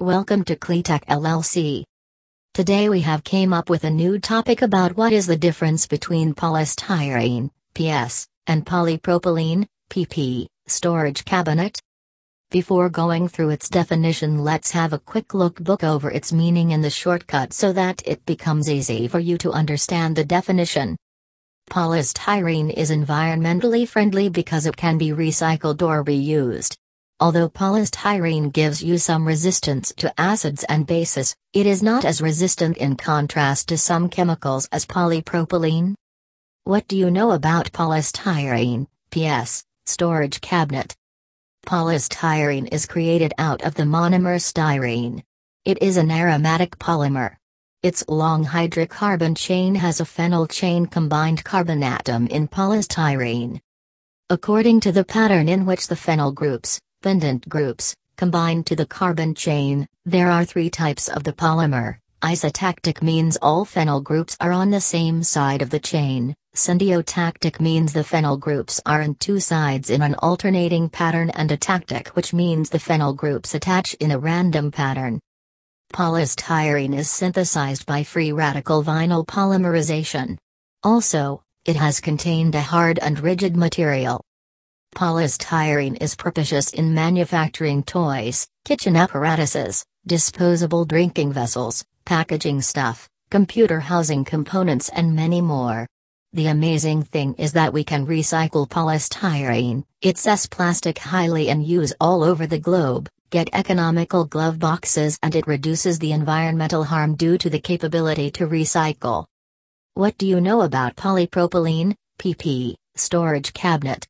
Welcome to Cleatech LLC. Today we have came up with a new topic about what is the difference between polystyrene, PS, and polypropylene, PP, storage cabinet. Before going through its definition let's have a quick look book over its meaning in the shortcut so that it becomes easy for you to understand the definition. Polystyrene is environmentally friendly because it can be recycled or reused. Although polystyrene gives you some resistance to acids and bases, it is not as resistant in contrast to some chemicals as polypropylene. What do you know about polystyrene, PS, storage cabinet? Polystyrene is created out of the monomer styrene. It is an aromatic polymer. Its long hydrocarbon chain has a phenyl chain combined carbon atom in polystyrene. According to the pattern in which the phenyl groups, pendant groups, combined to the carbon chain, there are three types of the polymer. Isotactic means all phenyl groups are on the same side of the chain, syndiotactic means the phenyl groups are on two sides in an alternating pattern and atactic which means the phenyl groups attach in a random pattern. Polystyrene is synthesized by free radical vinyl polymerization. Also, it has contained a hard and rigid material. Polystyrene is propitious in manufacturing toys, kitchen apparatuses, disposable drinking vessels, packaging stuff, computer housing components and many more. The amazing thing is that we can recycle polystyrene, it's S plastic highly and use all over the globe, get economical glove boxes and it reduces the environmental harm due to the capability to recycle. What do you know about polypropylene, PP, storage cabinet?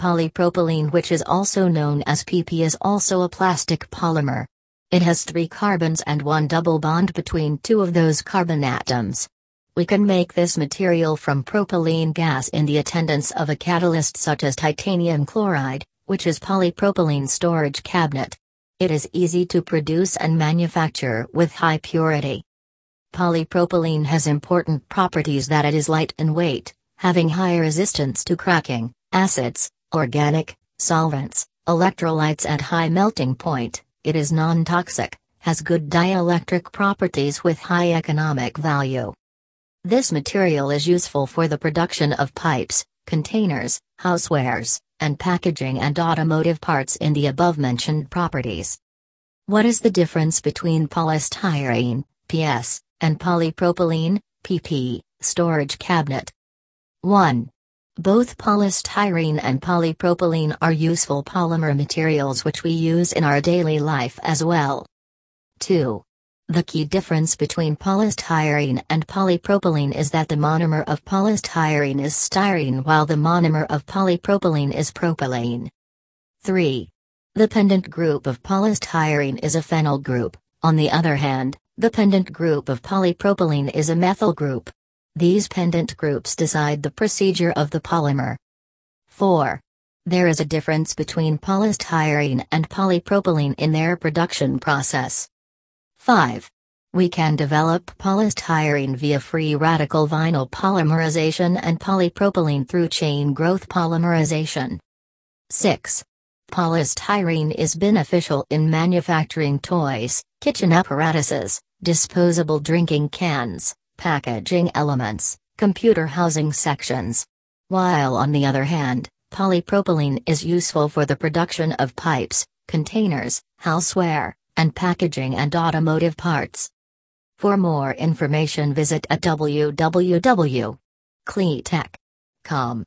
Polypropylene which is also known as PP is also a plastic polymer. It has three carbons and one double bond between two of those carbon atoms. We can make this material from propylene gas in the attendance of a catalyst such as titanium chloride, which is polypropylene storage cabinet. It is easy to produce and manufacture with high purity. Polypropylene has important properties that it is light in weight, having high resistance to cracking, acids, organic, solvents, electrolytes at high melting point, it is non-toxic, has good dielectric properties with high economic value. This material is useful for the production of pipes, containers, housewares, and packaging and automotive parts in the above-mentioned properties. What is the difference between polystyrene, PS, and polypropylene, PP, storage cabinet? 1. Both polystyrene and polypropylene are useful polymer materials which we use in our daily life as well. 2. The key difference between polystyrene and polypropylene is that the monomer of polystyrene is styrene while the monomer of polypropylene is propylene. 3. The pendant group of polystyrene is a phenyl group, on the other hand, the pendant group of polypropylene is a methyl group. These pendant groups decide the procedure of the polymer. 4. There is a difference between polystyrene and polypropylene in their production process. 5. We can develop polystyrene via free radical vinyl polymerization and polypropylene through chain growth polymerization. 6. Polystyrene is beneficial in manufacturing toys, kitchen apparatuses, disposable drinking cans, packaging elements, computer housing sections. While on the other hand, polypropylene is useful for the production of pipes, containers, houseware, and packaging and automotive parts. For more information visit at www.cleatech.com.